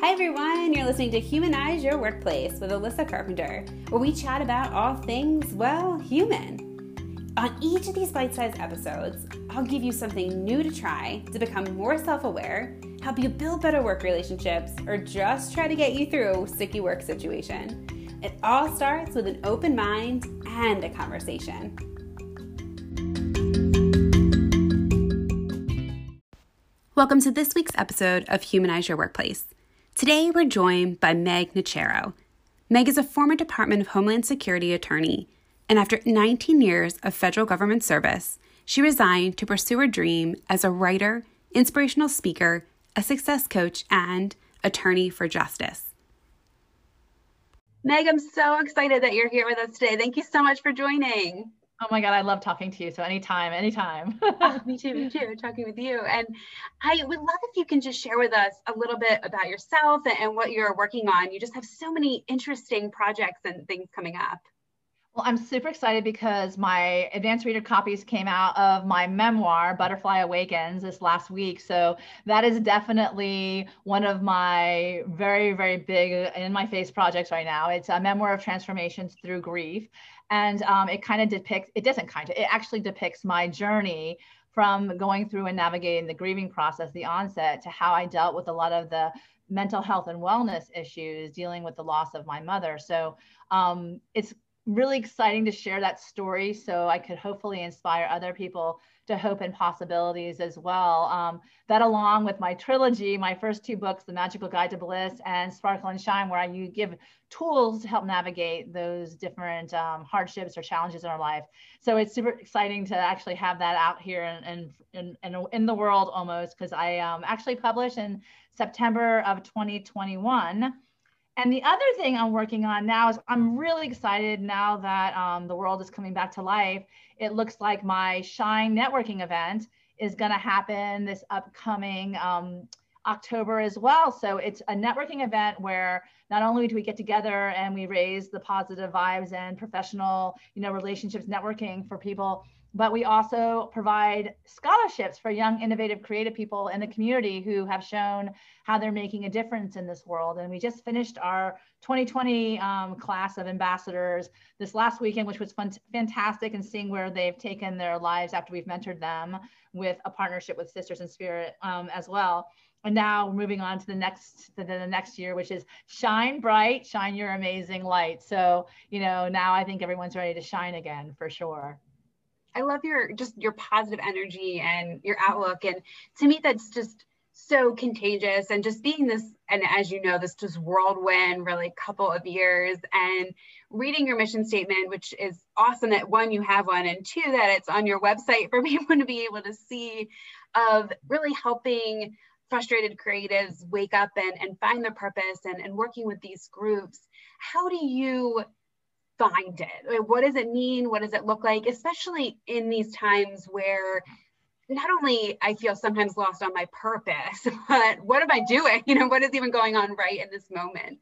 Hi, everyone. You're listening to Humanize Your Workplace with Alyssa Carpenter, where we chat about all things, well, human. On each of these bite sized episodes, I'll give you something new to try to become more self aware, help you build better work relationships, or just try to get you through a sticky work situation. It all starts with an open mind and a conversation. Welcome to this week's episode of Humanize Your Workplace. Today, we're joined by Meg Nocero. Meg is a former Department of Homeland Security attorney, and after 19 years of federal government service, she resigned to pursue her dream as a writer, inspirational speaker, a success coach, and attorney for justice. Meg, I'm so excited that you're here with us today. Thank you so much for joining. Oh my God, I love talking to you. So anytime, anytime. oh, me too, me too, talking with you. And I would love if you can just share with us a little bit about yourself and what you're working on. You just have so many interesting projects and things coming up. Well, I'm super excited because my advanced reader copies came out of my memoir, Butterfly Awakens, this last week. So that is definitely one of my very, very big in my face projects right now. It's a memoir of transformations through grief and um, it kind of depicts it doesn't kind of it actually depicts my journey from going through and navigating the grieving process the onset to how i dealt with a lot of the mental health and wellness issues dealing with the loss of my mother. So um, it's really exciting to share that story so i could hopefully inspire other people to hope and possibilities as well. Um, that along with my trilogy, my first two books, The Magical Guide to Bliss and Sparkle and Shine, where I, you give tools to help navigate those different um, hardships or challenges in our life. So it's super exciting to actually have that out here and in, in, in, in, the world almost, because I um, actually published in September of 2021. And the other thing I'm working on now is I'm really excited now that um, the world is coming back to life. It looks like my Shine networking event is going to happen this upcoming um, October as well. So it's a networking event where not only do we get together and we raise the positive vibes and professional, you know, relationships networking for people but we also provide scholarships for young, innovative, creative people in the community who have shown how they're making a difference in this world. And we just finished our 2020 um, class of ambassadors this last weekend, which was fun, fantastic, and seeing where they've taken their lives after we've mentored them with a partnership with Sisters in Spirit um, as well. And now moving on to the next to the next year, which is shine bright, shine your amazing light. So you know now I think everyone's ready to shine again for sure. I love your just your positive energy and your outlook. And to me, that's just so contagious and just being this and as you know this just whirlwind really couple of years and reading your mission statement which is awesome that one you have one and two that it's on your website for people to be able to see of really helping frustrated creatives wake up and, and find their purpose and, and working with these groups how do you find it? What does it mean? What does it look like? Especially in these times where not only I feel sometimes lost on my purpose, but what am I doing? You know, what is even going on right in this moment?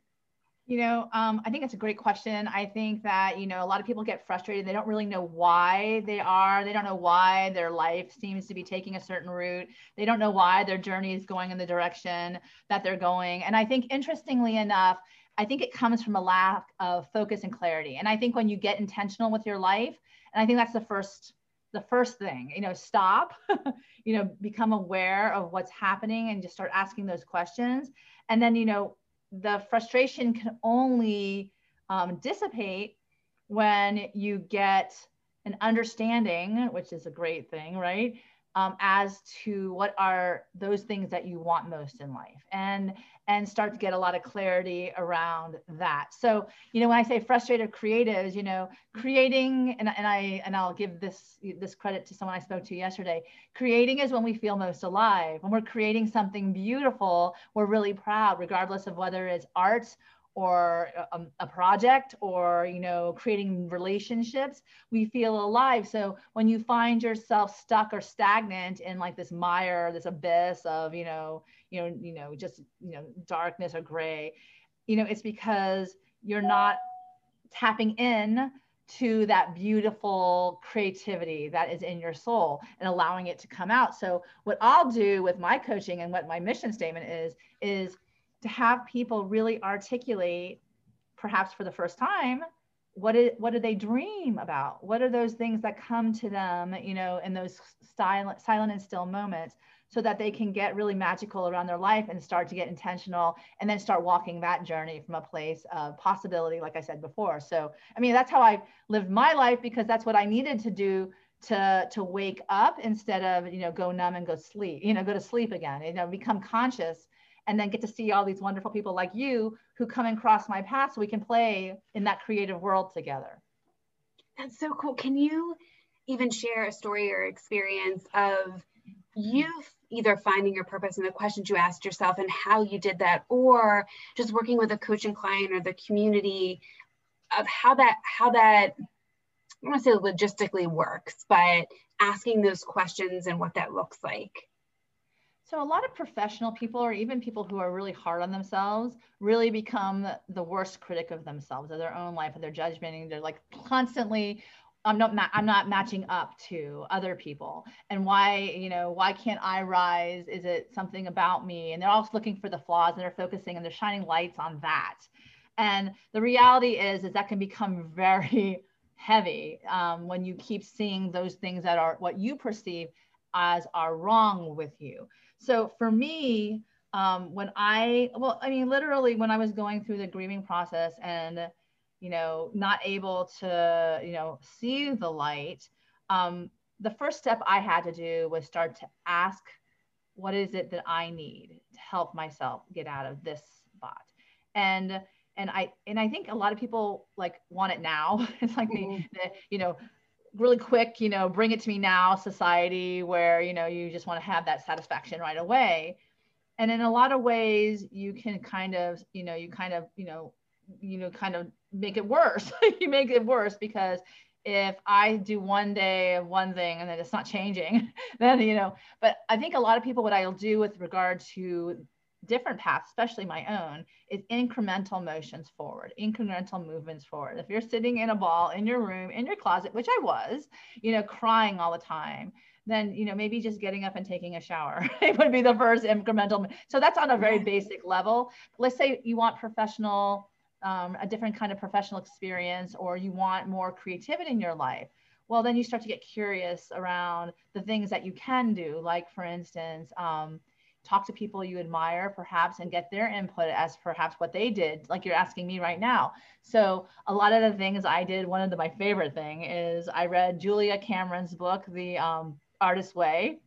You know, um, I think it's a great question. I think that, you know, a lot of people get frustrated. They don't really know why they are. They don't know why their life seems to be taking a certain route. They don't know why their journey is going in the direction that they're going. And I think, interestingly enough, I think it comes from a lack of focus and clarity. And I think when you get intentional with your life, and I think that's the first the first thing, you know, stop, you know, become aware of what's happening and just start asking those questions. And then, you know, the frustration can only um, dissipate when you get an understanding, which is a great thing, right? um, as to what are those things that you want most in life and and start to get a lot of clarity around that. So you know when i say frustrated creatives you know creating and, and i and i'll give this this credit to someone i spoke to yesterday creating is when we feel most alive. When we're creating something beautiful we're really proud regardless of whether it's art or a, um, a, project or you know creating relationships we feel alive. So when you find yourself stuck or stagnant in like this mire this abyss of you know you know you know just you know darkness or gray you know it's because you're not tapping in to that beautiful creativity that is in your soul and allowing it to come out. So what i'll do with my coaching and what my mission statement is is to have people really articulate, perhaps for the first time, what is what do they dream about? What are those things that come to them, you know, in those silent, silent and still moments? so that they can get really magical around their life and start to get intentional and then start walking that journey from a place of possibility like i said before so i mean that's how i lived my life because that's what i needed to do to to wake up instead of you know go numb and go sleep you know go to sleep again you know become conscious and then get to see all these wonderful people like you who come and cross my path so we can play in that creative world together that's so cool can you even share a story or experience of you either finding your purpose and the questions you asked yourself and how you did that or just working with a coaching client or the community of how that how that I want to say logistically works, but asking those questions and what that looks like. So a lot of professional people or even people who are really hard on themselves really become the worst critic of themselves of their own life and their judgment and they're like constantly I'm not ma- I'm not matching up to other people. And why, you know, why can't I rise? Is it something about me? And they're always looking for the flaws and they're focusing and they're shining lights on that. And the reality is, is that can become very heavy um, when you keep seeing those things that are what you perceive as are wrong with you. So for me, um, when I, well, I mean, literally when I was going through the grieving process and you know, not able to, you know, see the light, um, the first step I had to do was start to ask, what is it that I need to help myself get out of this spot? And and I and I think a lot of people like want it now. it's like mm-hmm. you know, really quick, you know, bring it to me now society where, you know, you just want to have that satisfaction right away. And in a lot of ways, you can kind of, you know, you kind of, you know, you know, kind of make it worse. you make it worse because if I do one day of one thing and then it's not changing, then, you know, but I think a lot of people, what I'll do with regard to different paths, especially my own, is incremental motions forward, incremental movements forward. If you're sitting in a ball in your room, in your closet, which I was, you know, crying all the time, then you know maybe just getting up and taking a shower it would be the first incremental so that's on a very basic level let's say you want professional um, a different kind of professional experience or you want more creativity in your life well then you start to get curious around the things that you can do like for instance um, talk to people you admire perhaps and get their input as perhaps what they did like you're asking me right now. So a lot of the things i did one of the, my favorite thing is i read julia cameron's book the um, artist way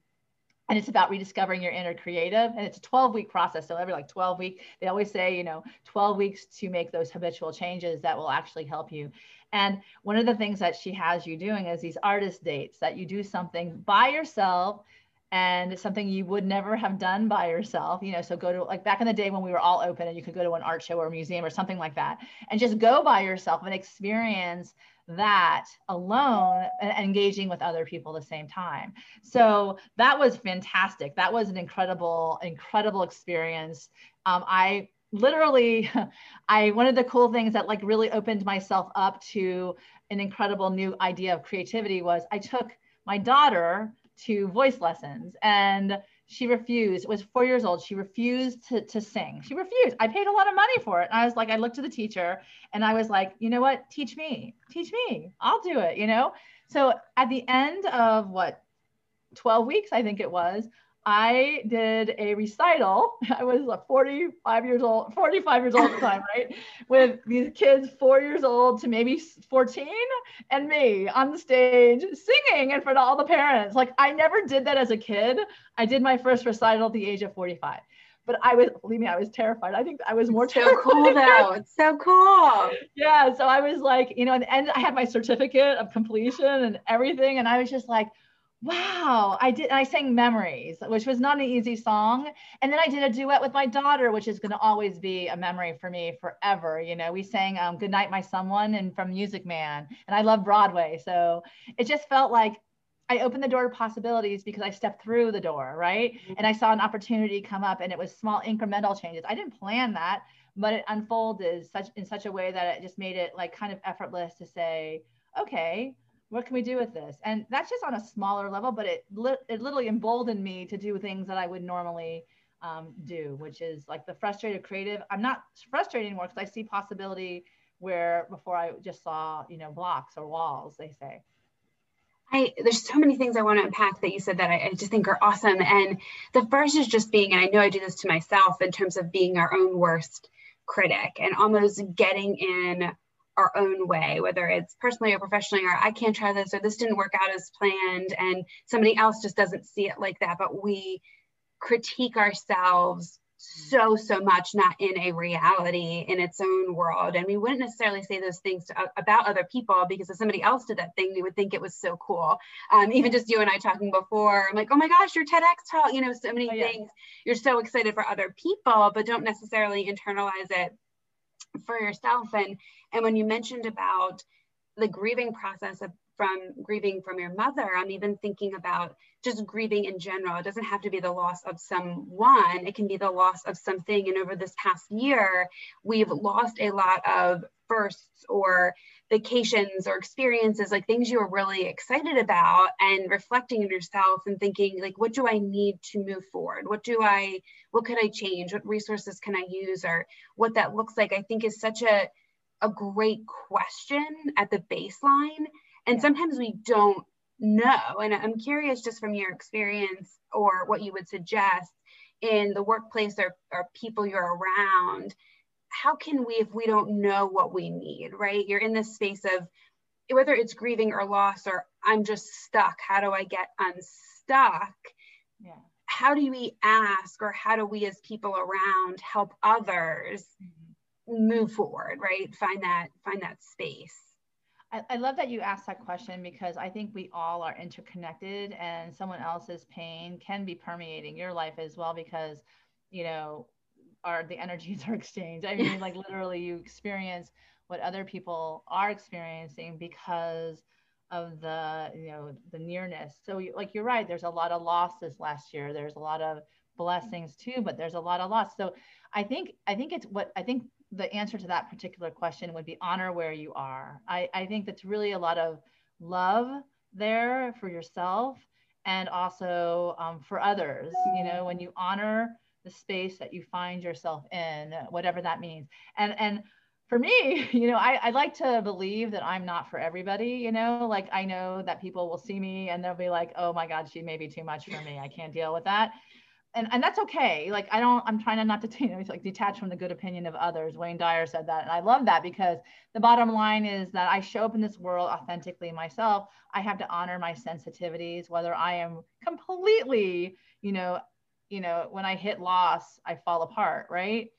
and it's about rediscovering your inner creative and it's a 12 week process. So every like 12 week they always say you know 12 weeks to make those habitual changes that will actually help you. And one of the things that she has you doing is these artist dates that you do something by yourself and something you would never have done by yourself you know so go to like back in the day when we were all open and you could go to an art show or a museum or something like that and just go by yourself and experience that alone and engaging with other people at the same time. So that was fantastic. That was an incredible, incredible experience. Um, I literally, I, one of the cool things that like really opened myself up to an incredible new idea of creativity was I took my daughter to voice lessons. And she refused It was four years old. She refused to, to sing. She refused. I paid a lot of money for it. And i was like i looked to the teacher and i was like you know what? Teach me teach me. I'll do it you know? So at the end of what 12 weeks i think it was I did a recital. I was 45 years old, 45 years old at the time, right? With these kids, four years old to maybe 14, and me on the stage singing in front of all the parents. Like I never did that as a kid. I did my first recital at the age of 45. But I was, believe me, I was terrified. I think I was more it's so cool though. It's so cool. Yeah. So I was like, you know, and, and I had my certificate of completion and everything. And I was just like, wow i did i sang memories which was not an easy song and then i did a duet with my daughter which is going to always be a memory for me forever you know we sang um, good night my someone and from music man and i love broadway so it just felt like i opened the door to possibilities because i stepped through the door right mm-hmm. and i saw an opportunity come up and it was small incremental changes i didn't plan that but it unfolded such in such a way that it just made it like kind of effortless to say okay what can we do with this? And that's just on a smaller level, but it, li- it literally emboldened me to do things that I would normally um, do, which is like the frustrated creative. I'm not frustrated anymore because I see possibility where before I just saw, you know, blocks or walls, they say. I, there's so many things I want to unpack that you said that I, I, just think are awesome. And the first is just being, and I know I do this to myself in terms of being our own worst critic and almost getting in our own way, whether it's personally or professionally, or I can't try this, or this didn't work out as planned, and somebody else just doesn't see it like that. But we critique ourselves so so much not in a reality in its own world and we wouldn't necessarily say those things to, about other people because if somebody else did that thing we would think it was so cool um, even just you and i talking before i'm like oh my gosh your tedx talk you know so many oh, yeah. things you're so excited for other people but don't necessarily internalize it for yourself and and when you mentioned about the grieving process of from grieving from your mother, I'm even thinking about just grieving in general. It doesn't have to be the loss of someone, it can be the loss of something. And over this past year, we've lost a lot of firsts or vacations or experiences, like things you were really excited about, and reflecting on yourself and thinking, like, what do I need to move forward? What do I, what could I change? What resources can I use? Or what that looks like, I think is such a, a great question at the baseline and sometimes we don't know. And I'm curious just from your experience or what you would suggest in the workplace or, or people you're around, how can we, if we don't know what we need, right? You're in this space of whether it's grieving or loss or I'm just stuck, how do I get unstuck? Yeah. How do we ask or how do we as people around help others mm-hmm. Move forward, right? Find that, find that space. I, I love that you asked that question because I think we all are interconnected and someone else's pain can be permeating your life as well because, you know, our the energies are exchanged. I mean, like literally you experience what other people are experiencing because of the you know the nearness so you, like you're right there's a lot of losses last year there's a lot of blessings too but there's a lot of loss so i think i think it's what i think the answer to that particular question would be honor where you are. I, I think that's really a lot of love there for yourself and also um, for others. You know, when you honor the space that you find yourself in, whatever that means. And and for me, you know, I, I like to believe that I'm not for everybody, you know, like I know that people will see me and they'll be like, oh my God, she may be too much for me. I can't deal with that and and that's okay. Like I don't, I'm trying to not to you know, like detach from the good opinion of others. Wayne Dyer said that, and I love that because the bottom line is that I show up in this world authentically myself. I have to honor my sensitivities, whether I am completely, you know, you know, when I hit loss, I fall apart, right?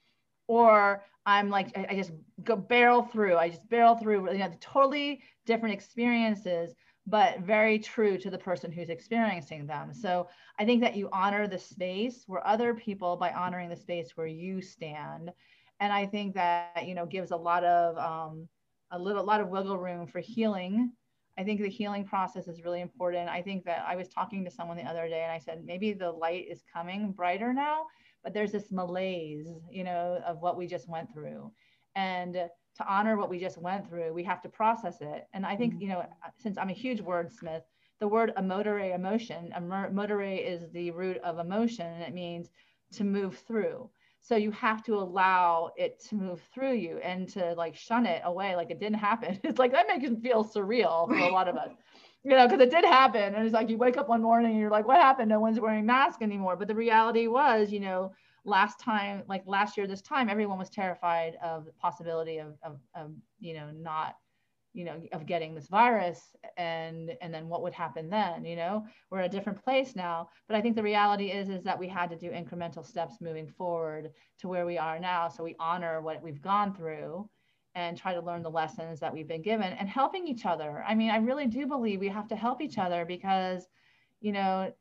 Or I'm like, I, I just go barrel through. I just barrel through, you know, totally different experiences but very true to the person who's experiencing them. So I think that you honor the space where other people by honoring the space where you stand. And I think that, you know, gives a lot of, um, a little, lot of wiggle room for healing. I think the healing process is really important. I think that I was talking to someone the other day and I said, maybe the light is coming brighter now, but there's this malaise, you know, of what we just went through. And to honor what we just went through, we have to process it. And I think, mm-hmm. you know, since I'm a huge wordsmith, the word emotere emotion, emotere is the root of emotion, and it means to move through. So you have to allow it to move through you and to like shun it away like it didn't happen. It's like that makes it feel surreal for a lot of us, you know, because it did happen. And it's like you wake up one morning and you're like, what happened? No one's wearing masks anymore. But the reality was, you know, last time, like last year, this time, everyone was terrified of the possibility of, of, of, you know, not, you know, of getting this virus and, and then what would happen then, you know, we're a different place now. But I think the reality is, is that we had to do incremental steps moving forward to where we are now. So we honor what we've gone through and try to learn the lessons that we've been given and helping each other. I mean, I really do believe we have to help each other because, you know,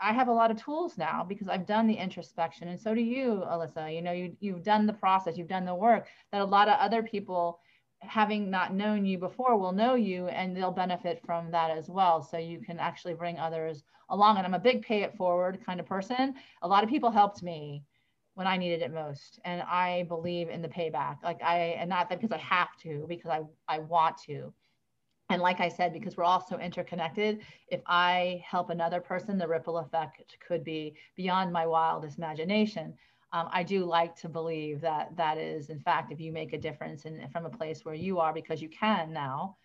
I have a lot of tools now because I've done the introspection, and so do you, Alyssa. You know, you you've done the process, you've done the work that a lot of other people, having not known you before, will know you, and they'll benefit from that as well. So you can actually bring others along. And I'm a big pay it forward kind of person. A lot of people helped me when I needed it most, and I believe in the payback. Like I, and not that because I have to, because I I want to. And like I said, because we're all so interconnected, if I help another person, the ripple effect could be beyond my wildest imagination. Um, I do like to believe that that is, in fact, if you make a difference in, from a place where you are because you can now,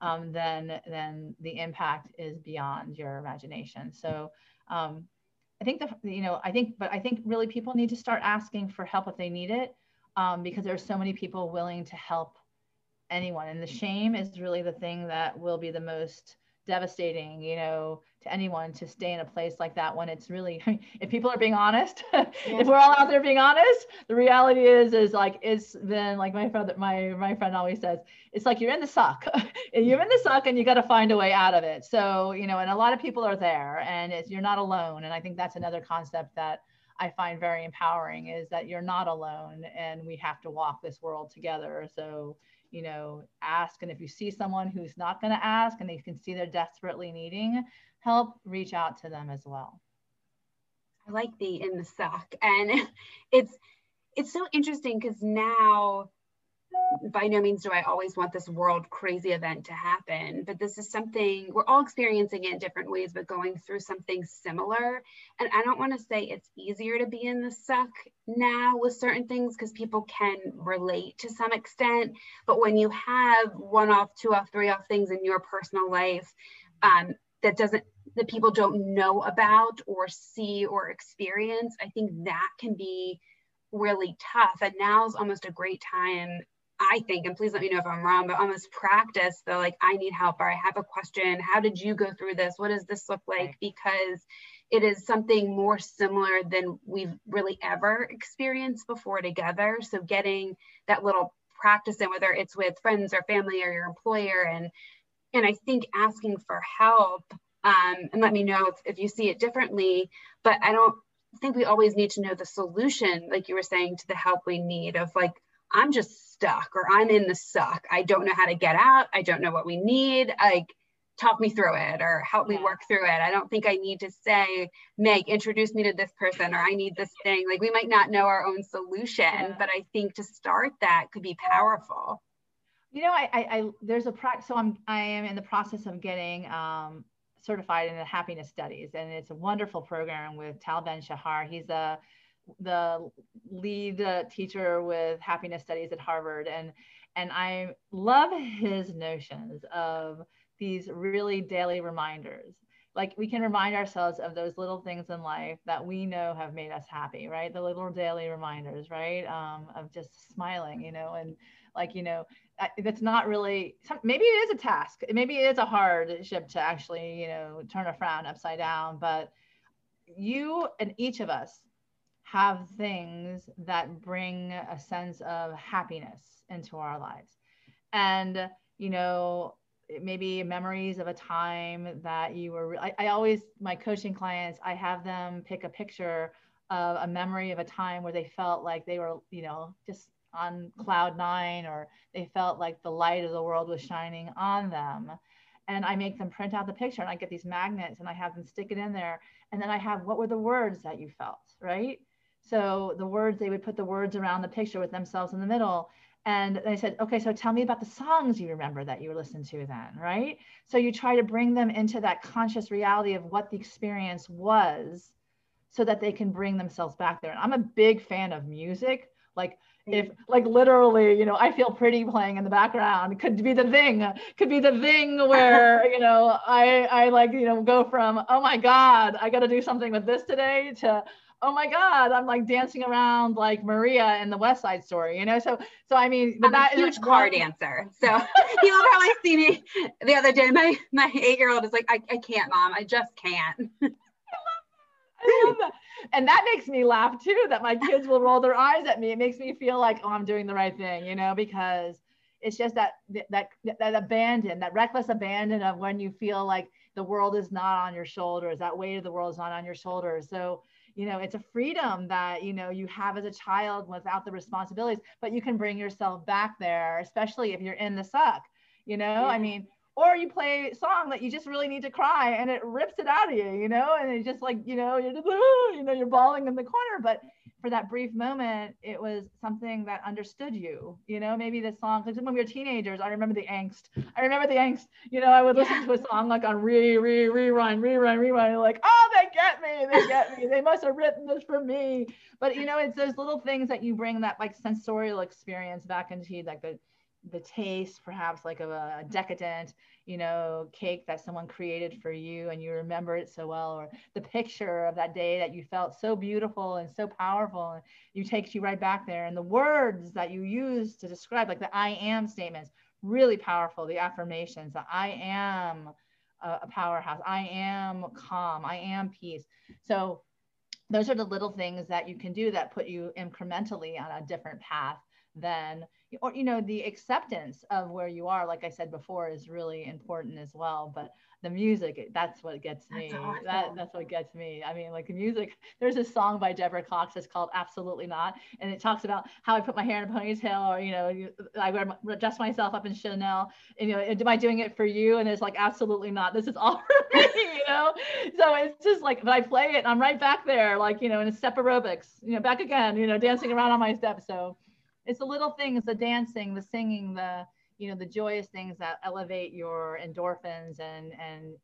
um, then then the impact is beyond your imagination. So um, I think the you know I think, but I think really people need to start asking for help if they need it, um, because there's so many people willing to help anyone and the shame is really the thing that will be the most devastating you know to anyone to stay in a place like that when it's really if people are being honest yeah. if we're all out there being honest the reality is is like it's then like my friend my my friend always says it's like you're in the suck you're in the suck and you got to find a way out of it so you know and a lot of people are there and it's you're not alone and i think that's another concept that I find very empowering is that you're not alone and we have to walk this world together. So you know, ask. And if you see someone who's not going to ask and you can see they're desperately needing help, reach out to them as well. I like the in the suck. And it's it's so interesting because now by no means do I always want this world crazy event to happen, but this is something we're all experiencing it in different ways, but going through something similar. And I don't want to say it's easier to be in the suck now with certain things because people can relate to some extent. But when you have one off, two off, three off things in your personal life um, that doesn't, that people don't know about or see or experience, I think that can be really tough. And now's almost a great time I think, and please let me know if I'm wrong, but almost practice the like, I need help or I have a question. How did you go through this? What does this look like? Because it is something more similar than we've really ever experienced before together. So getting that little practice in, whether it's with friends or family or your employer, and and I think asking for help um, and let me know if, if you see it differently. But I don't think we always need to know the solution, like you were saying, to the help we need of like I'm just stuck or I'm in the suck. I don't know how to get out. I don't know what we need. Like, talk me through it or help me work through it. I don't think I need to say, Meg, introduce me to this person or I need this thing. Like, we might not know our own solution, yeah. but I think to start that could be powerful. You know, I, I, I there's a practice. So I'm, I am in the process of getting um, certified in the happiness studies, and it's a wonderful program with Tal Ben Shahar. He's a the lead uh, teacher with happiness studies at Harvard, and and I love his notions of these really daily reminders. Like we can remind ourselves of those little things in life that we know have made us happy, right? The little daily reminders, right? Um, of just smiling, you know, and like you know that's not really maybe it is a task maybe it is a hardship to actually you know turn a frown upside down but you and each of us have things that bring a sense of happiness into our lives. And, you know, maybe memories of a time that you were, I, I always, my coaching clients, I have them pick a picture of a memory of a time where they felt like they were, you know, just on cloud nine or they felt like the light of the world was shining on them and I make them print out the picture and I get these magnets and I have them stick it in there. And then I have what were the words that you felt, right? So the words, they would put the words around the picture with themselves in the middle. And they said, okay, so tell me about the songs you remember that you were listened to then, right? So you try to bring them into that conscious reality of what the experience was so that they can bring themselves back there. And I'm a big fan of music. Like if like literally, you know, I feel pretty playing in the background could be the thing, could be the thing where, you know, I I like, you know, go from, oh my God, I gotta do something with this today to oh my god i'm like dancing around like maria in the west side story you know? So so i mean but I'm that a huge car dancer. So you will probably see me the other day. My my eight year old is like I, I can't mom. I just can't. I love that. And that makes me laugh too, that my kids will roll their eyes at me. It makes me feel like, oh, I'm doing the right thing, you know, because it's just that that that abandon, that reckless abandon of when you feel like the world is not on your shoulders, that weight of the world is not on your shoulders. So you know it's a freedom that you know you have as a child without the responsibilities but you can bring yourself back there especially if you're in the suck you know yeah. i mean or you play a song that you just really need to cry and it rips it out of you, you know, and it's just like, you know, you're just, you know, you're bawling in the corner. But for that brief moment, it was something that understood you, you know, maybe this song, because when we were teenagers, I remember the angst. I remember the angst, you know, I would listen yeah. to a song like on re, re, rerun, rerun, rerun, like, oh, get me, they get me, they must have written this for me. But, you know, it's those little things that you bring that like sensorial experience back into you, like the, the taste perhaps like of a decadent you know cake that someone created for you and you remember it so well or the picture of that day that you felt so beautiful and so powerful and you takes you right back there and the words that you use to describe like the i am statements really powerful the affirmations that i am a powerhouse. I am calm. I am peace. So those are the little things that you can do that put you incrementally on a different path than or you know the acceptance of where you are like i said before is really important as well but the music that's what gets me. that's, awesome. that, that's what gets me. I mean like the music there's a song by deborah cox that's called absolutely not and it talks about how i put my hair in a ponytail or you know i wear dress myself up in chanel and, you know am i doing it for you? And it's like absolutely not. This is all for me you know? So it's just like but i play it and i'm right back there like you know in a step aerobics you know back again you know dancing around on my steps so it's the little things the dancing the singing the you know the joyous things that elevate your endorphins and and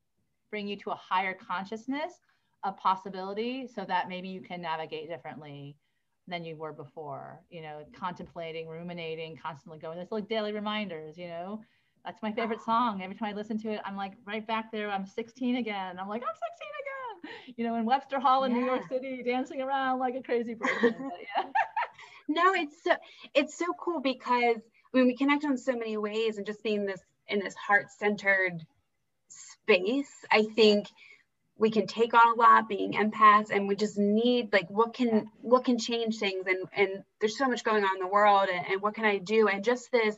bring you to a higher consciousness of possibility so that maybe you can navigate differently than you were before you know contemplating ruminating constantly going. There's like daily reminders you know? That's my favorite song. Every time i listen to it i'm like right back there. I'm 16 again. I'm like i'm 16 again. You know in webster hall in yeah. new york city dancing around like a crazy person. Yeah no, it's so it's so cool because I mean we connect on so many ways and just being this in this heart-centered space, I think we can take on a lot being empaths and we just need like what can what can change things and and there's so much going on in the world and, and what can I do and just this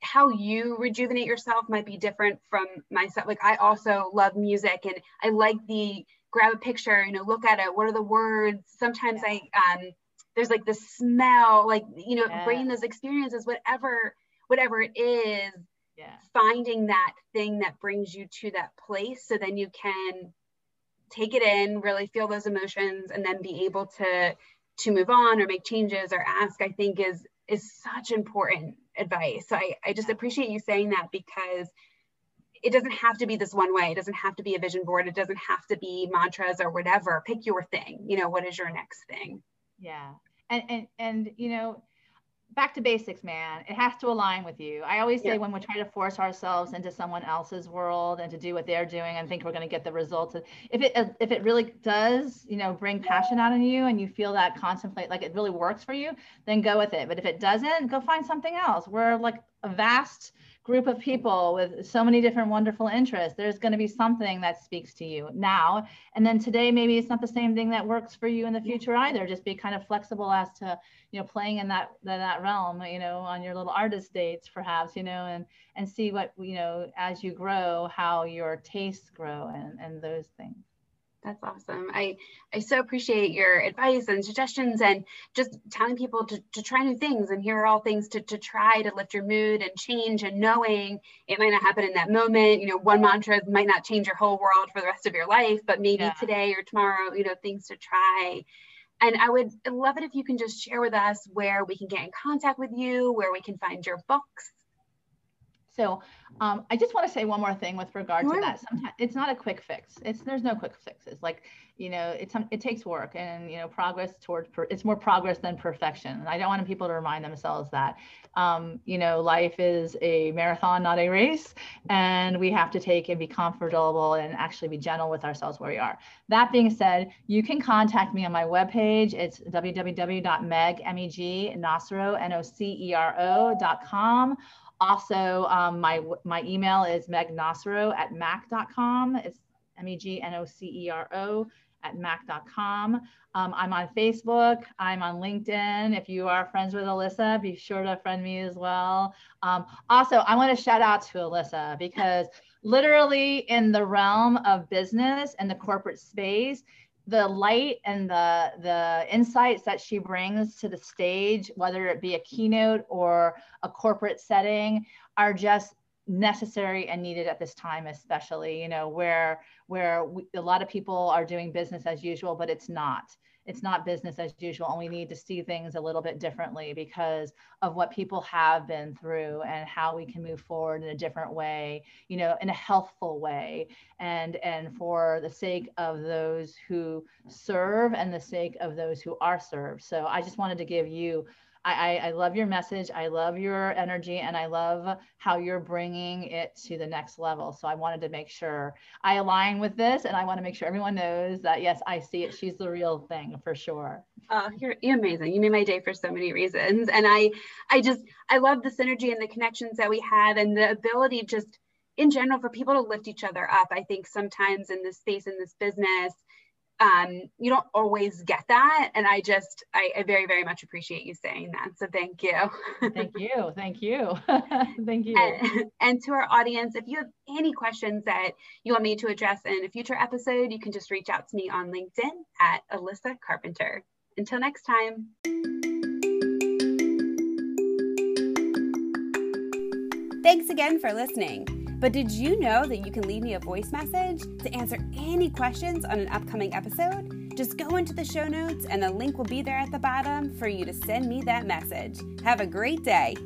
how you rejuvenate yourself might be different from myself. Like I also love music and I like the grab a picture, you know, look at it. What are the words? Sometimes I um there's like the smell like you know yeah. bringing those experiences whatever whatever it is yeah. finding that thing that brings you to that place so then you can take it in really feel those emotions and then be able to to move on or make changes or ask i think is is such important advice. So i, I just appreciate you saying that because it doesn't have to be this one way. It doesn't have to be a vision board. It doesn't have to be mantras or whatever. Pick your thing. You know what is your next thing yeah. And and and you know back to basics man. It has to align with you. I always say yeah. when we try to force ourselves into someone else's world and to do what they're doing and think we're going to get the results if it if it really does you know bring passion out in you and you feel that contemplate like it really works for you then go with it. But if it doesn't go find something else. We're like a vast group of people with so many different wonderful interests there's going to be something that speaks to you now. And then today maybe it's not the same thing that works for you in the future either. Just be kind of flexible as to you know playing in that that realm you know on your little artist dates perhaps you know and and see what you know as you grow how your tastes grow and and those things that's awesome. I, I so appreciate your advice and suggestions and just telling people to, to try new things. And here are all things to, to try to lift your mood and change and knowing it might not happen in that moment. You know, one mantra might not change your whole world for the rest of your life, but maybe yeah. today or tomorrow, you know, things to try. And I would love it if you can just share with us where we can get in contact with you, where we can find your books. So um, I just want to say one more thing with regard sure. to that. Sometimes it's not a quick fix. It's there's no quick fixes. Like you know, it's it takes work, and you know, progress towards per, it's more progress than perfection. And I don't want people to remind themselves that um, you know life is a marathon, not a race, and we have to take and be comfortable and actually be gentle with ourselves where we are. That being said, you can contact me on my webpage. It's www.megnocero.com also, um, my, my email is megnocero at mac.com. It's M-E-G-N-O-C-E-R-O at mac.com. Um, I'm on Facebook. I'm on LinkedIn. If you are friends with Alyssa, be sure to friend me as well. Um, also, I want to shout out to Alyssa because literally in the realm of business and the corporate space, the light and the the insights that she brings to the stage whether it be a keynote or a corporate setting are just necessary and needed at this time especially you know where where we, a lot of people are doing business as usual but it's not it's not business as usual and we need to see things a little bit differently because of what people have been through and how we can move forward in a different way you know in a healthful way. And and for the sake of those who serve and the sake of those who are served. So i just wanted to give you I, I, love your message. I love your energy and I love how you're bringing it to the next level. So I wanted to make sure I align with this and I want to make sure everyone knows that, yes, I see it. She's the real thing for sure. Oh, you're, you're amazing. You made my day for so many reasons. And I, I just, I love the synergy and the connections that we have and the ability just in general for people to lift each other up. I think sometimes in this space, in this business, um, you don't always get that. And I just, I, I, very, very much appreciate you saying that. So thank you. thank you. Thank you. thank you. And, and, to our audience, if you have any questions that you want me to address in a future episode, you can just reach out to me on LinkedIn at Alyssa Carpenter. Until next time. Thanks again for listening. But did you know that you can leave me a voice message to answer any questions on an upcoming episode? Just go into the show notes and the link will be there at the bottom for you to send me that message. Have a great day.